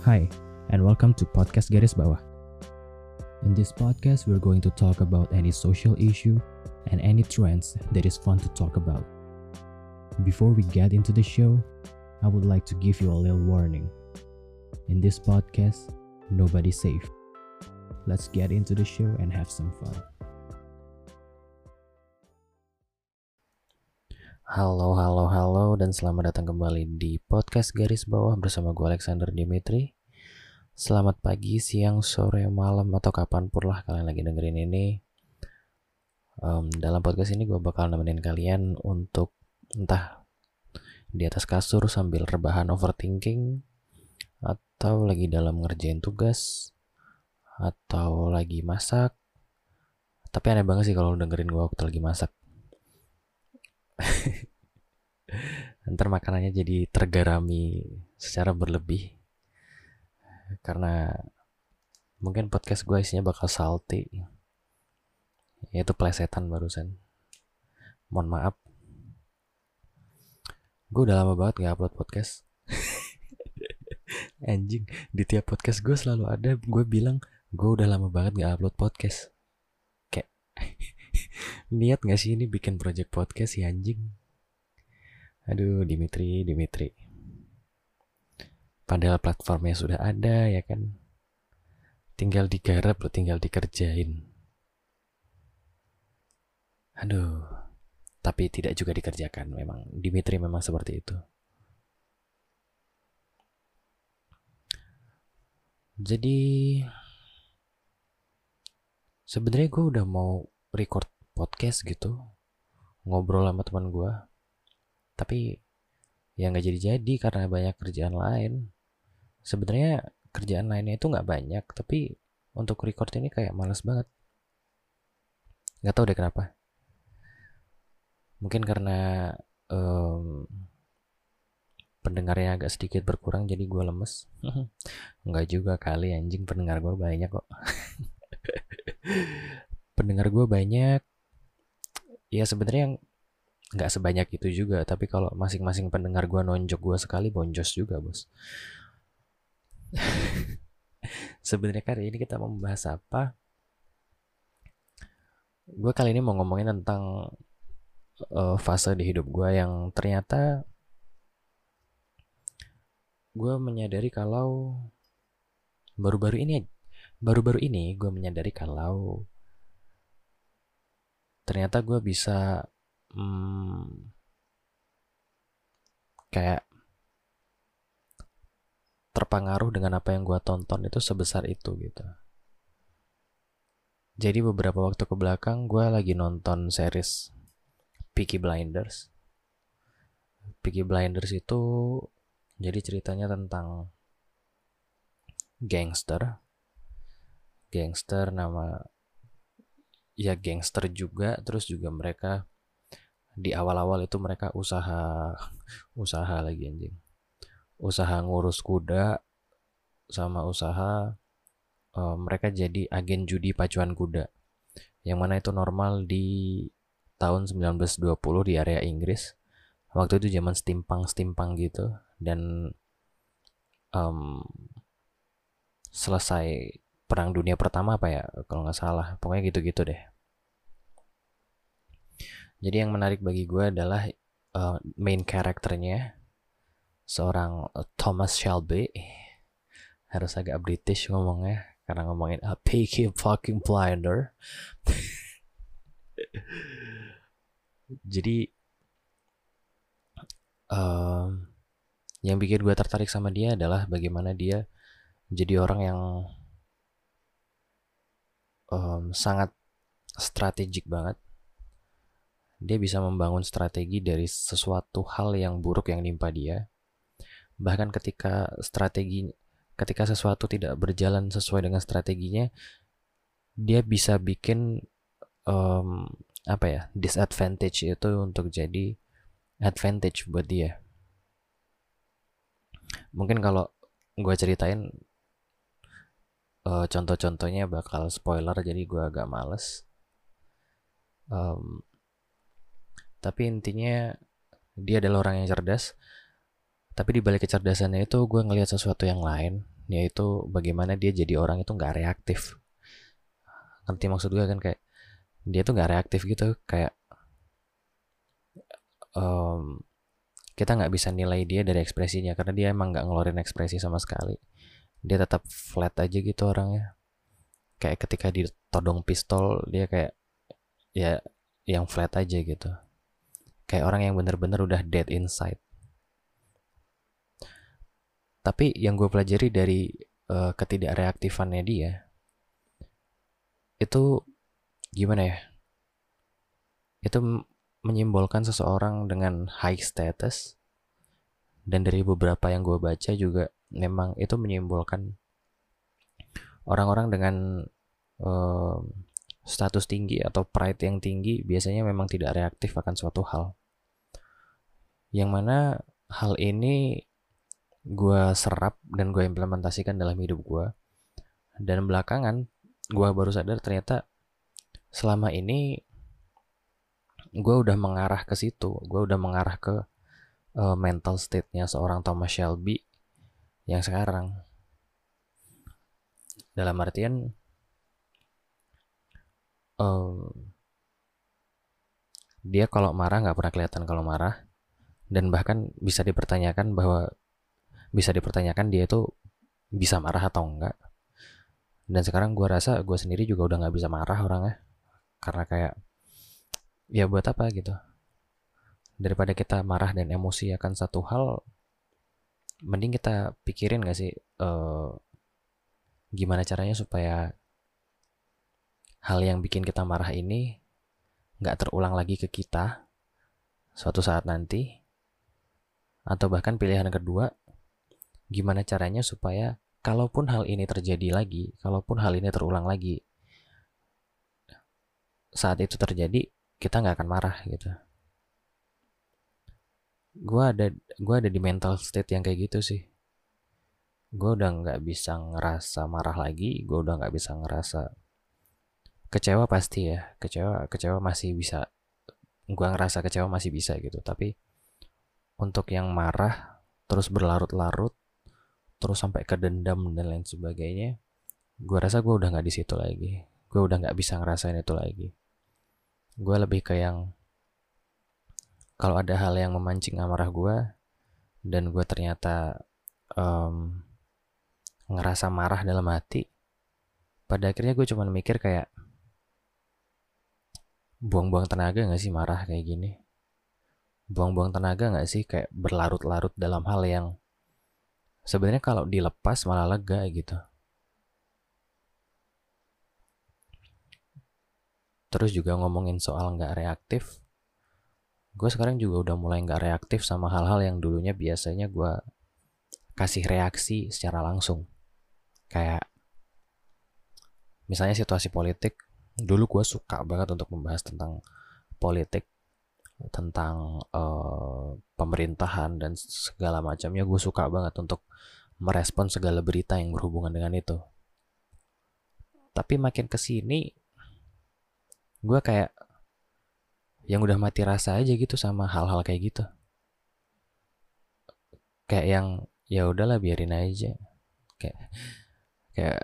Hi, and welcome to Podcast Garis Bawah. In this podcast, we're going to talk about any social issue and any trends that is fun to talk about. Before we get into the show, I would like to give you a little warning. In this podcast, nobody's safe. Let's get into the show and have some fun. Halo, halo, halo, dan selamat datang kembali di podcast garis bawah bersama gue Alexander Dimitri. Selamat pagi, siang, sore, malam, atau kapan pun lah kalian lagi dengerin ini. Um, dalam podcast ini gue bakal nemenin kalian untuk entah di atas kasur sambil rebahan overthinking, atau lagi dalam ngerjain tugas, atau lagi masak. Tapi aneh banget sih kalau dengerin gue waktu lagi masak. ntar makanannya jadi tergarami secara berlebih karena mungkin podcast gue isinya bakal salty. Yaitu plesetan barusan. Mohon maaf. Gue udah lama banget gak upload podcast. Anjing di tiap podcast gue selalu ada gue bilang gue udah lama banget gak upload podcast. Kayak niat gak sih ini bikin project podcast si anjing? Aduh Dimitri Dimitri padahal platformnya sudah ada ya kan? Tinggal digarap tinggal dikerjain. Aduh tapi tidak juga dikerjakan memang. Dimitri memang seperti itu. Jadi sebenarnya gue udah mau record podcast gitu ngobrol sama teman gue tapi ya nggak jadi-jadi karena banyak kerjaan lain sebenarnya kerjaan lainnya itu nggak banyak tapi untuk record ini kayak males banget. Nggak tahu deh kenapa. Mungkin karena um, pendengarnya agak sedikit berkurang jadi gue lemes. Nggak juga kali anjing pendengar gue banyak kok. Pendengar gue banyak. Ya sebenarnya nggak sebanyak itu juga tapi kalau masing-masing pendengar gue nonjok gue sekali bonjos juga bos sebenarnya kali ini kita mau membahas apa? Gue kali ini mau ngomongin tentang uh, fase di hidup gue yang ternyata gue menyadari kalau baru-baru ini baru-baru ini gue menyadari kalau ternyata gue bisa hmm, kayak terpengaruh dengan apa yang gue tonton itu sebesar itu gitu. Jadi beberapa waktu ke belakang gue lagi nonton series Peaky Blinders. Peaky Blinders itu jadi ceritanya tentang gangster. Gangster nama ya gangster juga terus juga mereka di awal-awal itu mereka usaha usaha lagi anjing usaha ngurus kuda sama usaha uh, mereka jadi agen judi pacuan kuda. Yang mana itu normal di tahun 1920 di area Inggris. Waktu itu zaman stimpang stimpang gitu dan um, selesai perang dunia pertama apa ya kalau nggak salah. Pokoknya gitu-gitu deh. Jadi yang menarik bagi gue adalah uh, main karakternya seorang uh, Thomas Shelby. Harus agak British ngomongnya karena ngomongin a picky fucking blinder. Jadi um, yang bikin gue tertarik sama dia adalah bagaimana dia jadi orang yang um, sangat strategik banget dia bisa membangun strategi dari sesuatu hal yang buruk yang nimpa dia. Bahkan ketika strategi ketika sesuatu tidak berjalan sesuai dengan strateginya, dia bisa bikin um, apa ya disadvantage itu untuk jadi advantage buat dia. Mungkin kalau gue ceritain uh, contoh-contohnya bakal spoiler jadi gue agak males. Um, tapi intinya dia adalah orang yang cerdas tapi di balik kecerdasannya itu gue ngelihat sesuatu yang lain yaitu bagaimana dia jadi orang itu nggak reaktif. Ngerti maksud gue kan? Kayak dia tuh nggak reaktif gitu kayak um, kita nggak bisa nilai dia dari ekspresinya karena dia emang nggak ngeluarin ekspresi sama sekali. Dia tetap flat aja gitu orangnya. Kayak ketika ditodong pistol dia kayak ya yang flat aja gitu. Kayak orang yang bener-bener udah dead inside tapi yang gue pelajari dari uh, ketidakreaktifannya dia itu gimana ya? Itu menyimbolkan seseorang dengan high status dan dari beberapa yang gue baca juga memang itu menyimbolkan orang-orang dengan uh, status tinggi atau pride yang tinggi biasanya memang tidak reaktif akan suatu hal. Yang mana hal ini gue serap dan gue implementasikan dalam hidup gue dan belakangan gue baru sadar ternyata selama ini gue udah mengarah ke situ. Gue udah mengarah ke uh, mental state-nya seorang Thomas Shelby yang sekarang. Dalam artian um, dia kalau marah nggak pernah kelihatan kalau marah. Dan bahkan bisa dipertanyakan bahwa bisa dipertanyakan dia itu bisa marah atau enggak. Dan sekarang gue rasa gue sendiri juga udah nggak bisa marah orangnya. Karena kayak ya buat apa gitu. Daripada kita marah dan emosi akan satu hal mending kita pikirin gak sih uh, gimana caranya supaya hal yang bikin kita marah ini nggak terulang lagi ke kita suatu saat nanti. Atau bahkan pilihan kedua gimana caranya supaya kalaupun hal ini terjadi lagi kalaupun hal ini terulang lagi saat itu terjadi kita nggak akan marah gitu. Gue ada gue ada di mental state yang kayak gitu sih. Gue udah nggak bisa ngerasa marah lagi gue udah nggak bisa ngerasa kecewa pasti ya. Kecewa kecewa masih bisa. Gue ngerasa kecewa masih bisa gitu. Tapi untuk yang marah terus berlarut-larut terus sampai ke dendam dan lain sebagainya gue rasa gue udah nggak di situ lagi. Gue udah nggak bisa ngerasain itu lagi. Gue lebih ke yang kalau ada hal yang memancing amarah gue dan gue ternyata um, ngerasa marah dalam hati pada akhirnya gue cuma mikir kayak buang-buang tenaga gak sih marah kayak gini? Buang-buang tenaga gak sih kayak berlarut-larut dalam hal yang sebenarnya kalau dilepas malah lega gitu. Terus juga ngomongin soal nggak reaktif gue sekarang juga udah mulai nggak reaktif sama hal-hal yang dulunya biasanya gue kasih reaksi secara langsung. Kayak misalnya situasi politik dulu gue suka banget untuk membahas tentang politik tentang uh, pemerintahan dan segala macamnya gue suka banget untuk merespon segala berita yang berhubungan dengan itu. Tapi makin ke sini gue kayak yang udah mati rasa aja gitu sama hal-hal kayak gitu. Kayak yang ya udahlah biarin aja. Kayak kayak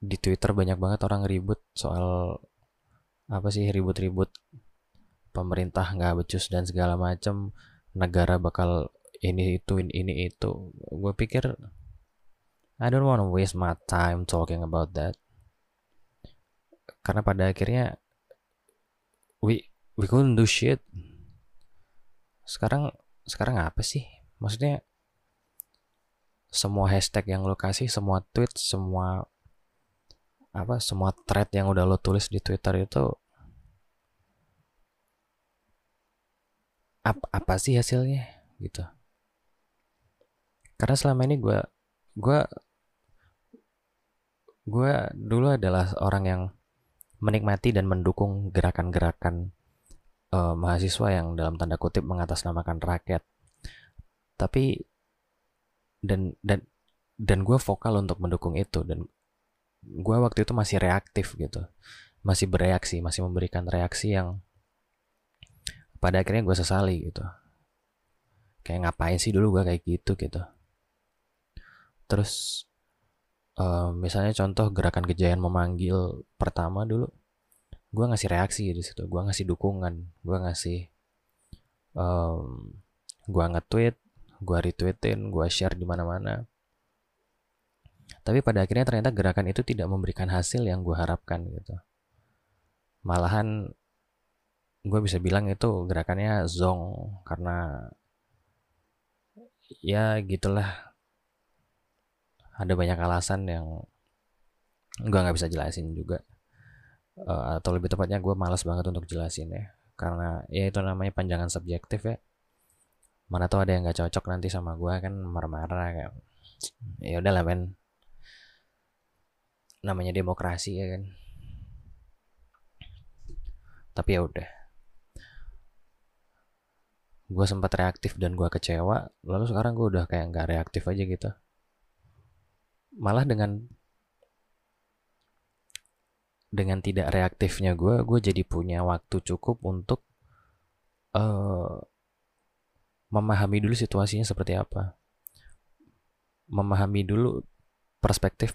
di Twitter banyak banget orang ribut soal apa sih ribut-ribut pemerintah nggak becus dan segala macam negara bakal ini itu ini, ini itu. Gue pikir I don't wanna waste my time talking about that. Karena pada akhirnya we we couldn't do shit. Sekarang sekarang apa sih? Maksudnya semua hashtag yang lo kasih semua tweet semua apa semua thread yang udah lo tulis di Twitter itu apa apa sih hasilnya? Gitu. Karena selama ini gue gue gue dulu adalah orang yang menikmati dan mendukung gerakan-gerakan uh, mahasiswa yang dalam tanda kutip mengatasnamakan rakyat. Tapi dan dan dan gue vokal untuk mendukung itu dan gue waktu itu masih reaktif gitu, masih bereaksi, masih memberikan reaksi yang pada akhirnya gue sesali gitu. Kayak ngapain sih dulu gue kayak gitu gitu. Terus uh, misalnya contoh gerakan kejayaan memanggil pertama dulu gue ngasih reaksi di situ gue ngasih dukungan gue ngasih um, gue nge-tweet gue retweetin gue share di mana-mana tapi pada akhirnya ternyata gerakan itu tidak memberikan hasil yang gue harapkan gitu malahan gue bisa bilang itu gerakannya zong karena ya gitulah. Ada banyak alasan yang gue nggak bisa jelasin juga. Uh, atau lebih tepatnya gue malas banget untuk jelasin ya karena ya itu namanya panjangan subjektif ya. Mana tahu ada yang nggak cocok nanti sama gue kan marah-marah kayak ya udah lah men. Namanya demokrasi ya kan. Tapi ya udah gue sempat reaktif dan gue kecewa lalu sekarang gue udah kayak nggak reaktif aja gitu. Malah dengan dengan tidak reaktifnya gue gue jadi punya waktu cukup untuk uh, memahami dulu situasinya seperti apa. Memahami dulu perspektif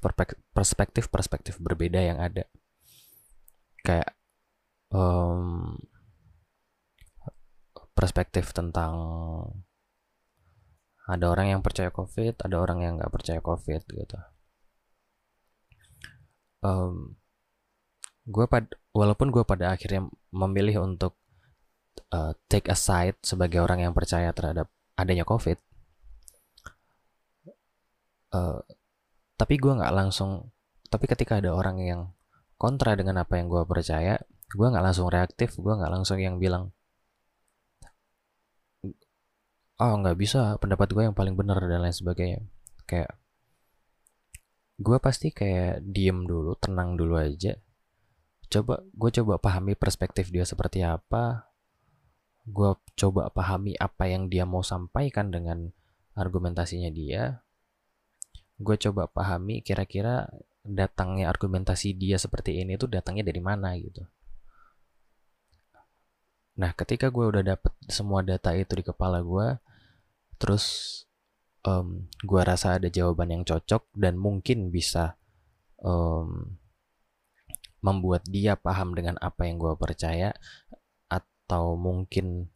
perspektif perspektif berbeda yang ada. Kayak um, perspektif tentang ada orang yang percaya covid ada orang yang nggak percaya covid gitu. Um, gue pad walaupun gue pada akhirnya memilih untuk uh, take a side sebagai orang yang percaya terhadap adanya covid uh, tapi gue nggak langsung tapi ketika ada orang yang kontra dengan apa yang gue percaya gue nggak langsung reaktif gue nggak langsung yang bilang oh nggak bisa pendapat gue yang paling benar dan lain sebagainya. Kayak gue pasti kayak diem dulu tenang dulu aja. Coba gue coba pahami perspektif dia seperti apa. Gue coba pahami apa yang dia mau sampaikan dengan argumentasinya dia. Gue coba pahami kira-kira datangnya argumentasi dia seperti ini tuh datangnya dari mana gitu. Nah ketika gue udah dapet semua data itu di kepala gue terus um, gue rasa ada jawaban yang cocok dan mungkin bisa um, membuat dia paham dengan apa yang gue percaya atau mungkin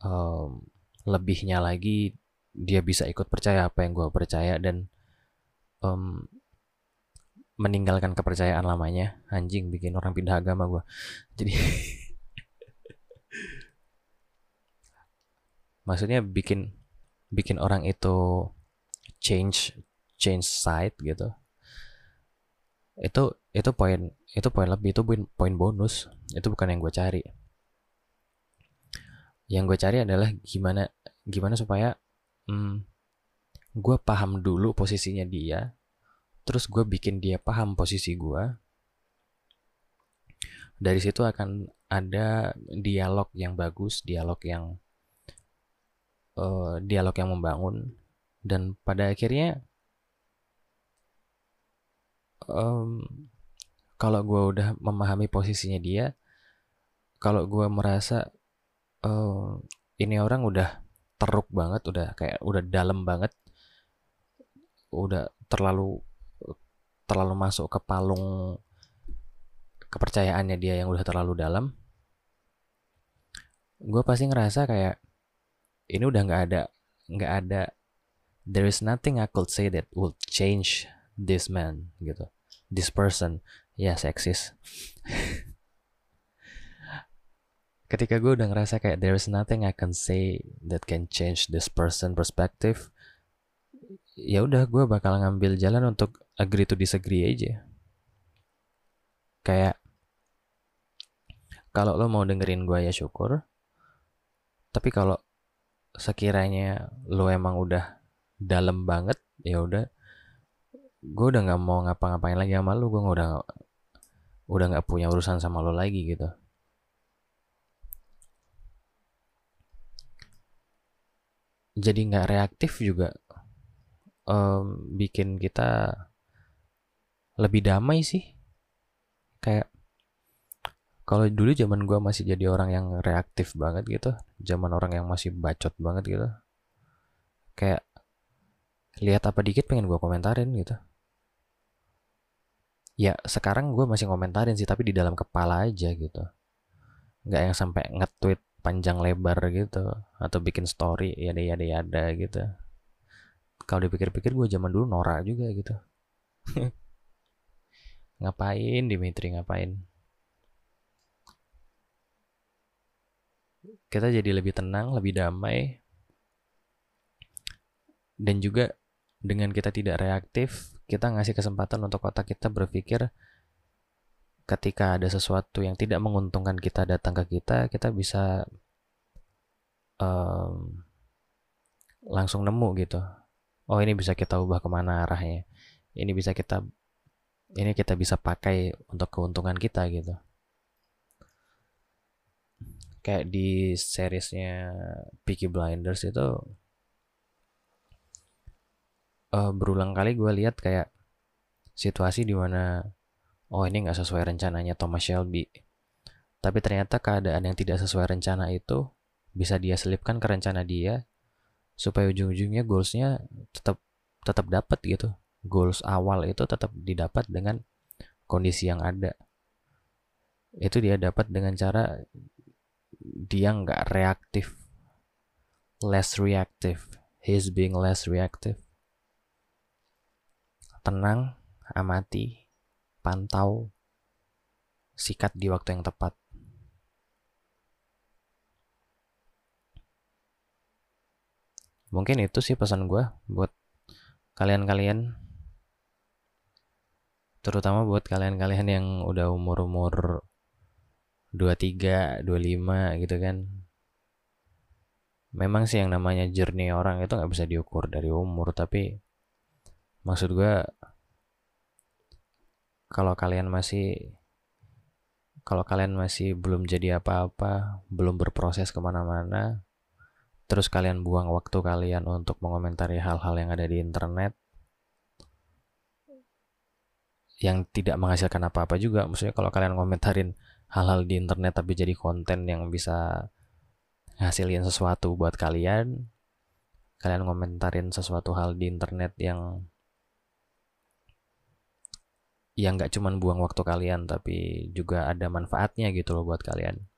um, lebihnya lagi dia bisa ikut percaya apa yang gue percaya dan um, meninggalkan kepercayaan lamanya. Anjing bikin orang pindah agama gue jadi maksudnya bikin bikin orang itu change change side gitu. Itu itu poin itu poin lebih itu poin poin bonus. Itu bukan yang gue cari. Yang gue cari adalah gimana gimana supaya hmm, gue paham dulu posisinya dia terus gue bikin dia paham posisi gue dari situ akan ada dialog yang bagus dialog yang uh, dialog yang membangun. Dan pada akhirnya um, kalau gue udah memahami posisinya dia kalau gue merasa uh, ini orang udah teruk banget udah kayak udah dalam banget udah terlalu terlalu masuk ke palung kepercayaannya dia yang udah terlalu dalam gue pasti ngerasa kayak ini udah nggak ada nggak ada there is nothing I could say that will change this man gitu. This person ya yes, seksis. Ketika gue udah ngerasa kayak there is nothing I can say that can change this person perspective ya udah gue bakal ngambil jalan untuk agree to disagree aja. Kayak kalau lo mau dengerin gue ya syukur. Tapi kalau sekiranya lo emang udah dalam banget ya udah. Gue udah nggak mau ngapa-ngapain lagi sama lo gue udah udah nggak punya urusan sama lo lagi gitu. Jadi nggak reaktif juga um, bikin kita lebih damai sih. Kayak kalau dulu zaman gue masih jadi orang yang reaktif banget gitu zaman orang yang masih bacot banget gitu kayak lihat apa dikit pengen gue komentarin gitu. Ya sekarang gue masih ngomentarin sih tapi di dalam kepala aja gitu. Nggak yang sampai nge-tweet panjang lebar gitu atau bikin story ya ada ya ya ada gitu. Kalau dipikir-pikir gue zaman dulu norak juga gitu. Ngapain Dimitri ngapain kita jadi lebih tenang lebih damai. Dan juga dengan kita tidak reaktif kita ngasih kesempatan untuk otak kita berpikir ketika ada sesuatu yang tidak menguntungkan kita datang ke kita kita bisa um, langsung nemu gitu. Oh ini bisa kita ubah ke mana arahnya? Ini bisa kita ini kita bisa pakai untuk keuntungan kita gitu kayak di seriesnya Peaky Blinders itu uh, berulang kali gue lihat kayak situasi di mana oh ini nggak sesuai rencananya Thomas Shelby. Tapi ternyata keadaan yang tidak sesuai rencana itu bisa dia selipkan ke rencana dia supaya ujung-ujungnya goalsnya tetap tetap dapat gitu. Goals awal itu tetap didapat dengan kondisi yang ada. Itu dia dapat dengan cara dia nggak reaktif. Less reactive. He's being less reactive. Tenang, amati, pantau, sikat di waktu yang tepat. Mungkin itu sih pesan gue buat kalian-kalian. Terutama buat kalian-kalian yang udah umur-umur 23, 25 gitu kan. Memang sih yang namanya journey orang itu nggak bisa diukur dari umur, tapi maksud gue kalau kalian masih kalau kalian masih belum jadi apa-apa belum berproses ke mana-mana terus kalian buang waktu kalian untuk mengomentari hal-hal yang ada di internet yang tidak menghasilkan apa-apa juga maksudnya kalau kalian komentarin hal-hal di internet tapi jadi konten yang bisa ngasilin sesuatu buat kalian kalian komentarin sesuatu hal di internet yang yang nggak cuman buang waktu kalian tapi juga ada manfaatnya gitu loh buat kalian.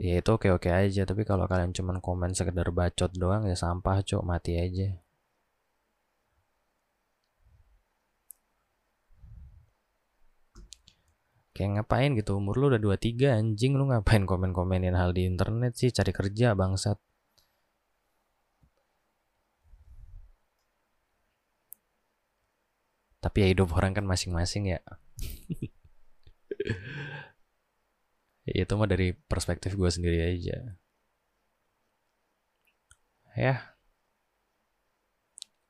Ya itu oke oke aja tapi kalau kalian cuman komen sekedar bacot doang ya sampah cok mati aja kayak ngapain gitu? Umur lu udah 23 anjing. Lu ngapain komen-komenin hal di internet sih? Cari kerja bangsat. Tapi ya hidup orang kan masing-masing ya. Itu mah dari perspektif gue sendiri aja. Ya.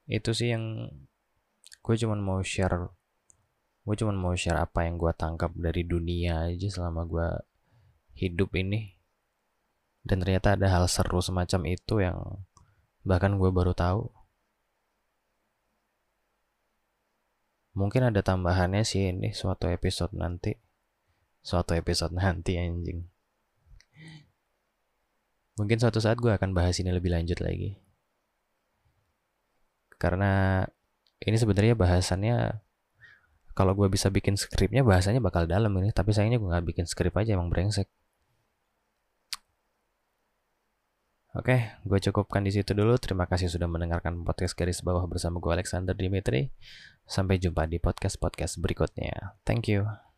Itu sih yang gue cuman mau share gue cuman mau share apa yang gue tangkap dari dunia aja selama gue hidup ini dan ternyata ada hal seru semacam itu yang bahkan gue baru tahu Mungkin ada tambahannya sih ini suatu episode nanti. Suatu episode nanti anjing. Mungkin suatu saat gue akan bahas ini lebih lanjut lagi. Karena ini sebenarnya bahasannya kalau gue bisa bikin skripnya bahasanya bakal dalam ini tapi sayangnya gue nggak bikin skrip aja emang brengsek Oke, gue cukupkan di situ dulu. Terima kasih sudah mendengarkan podcast garis bawah bersama gue Alexander Dimitri. Sampai jumpa di podcast-podcast berikutnya. Thank you.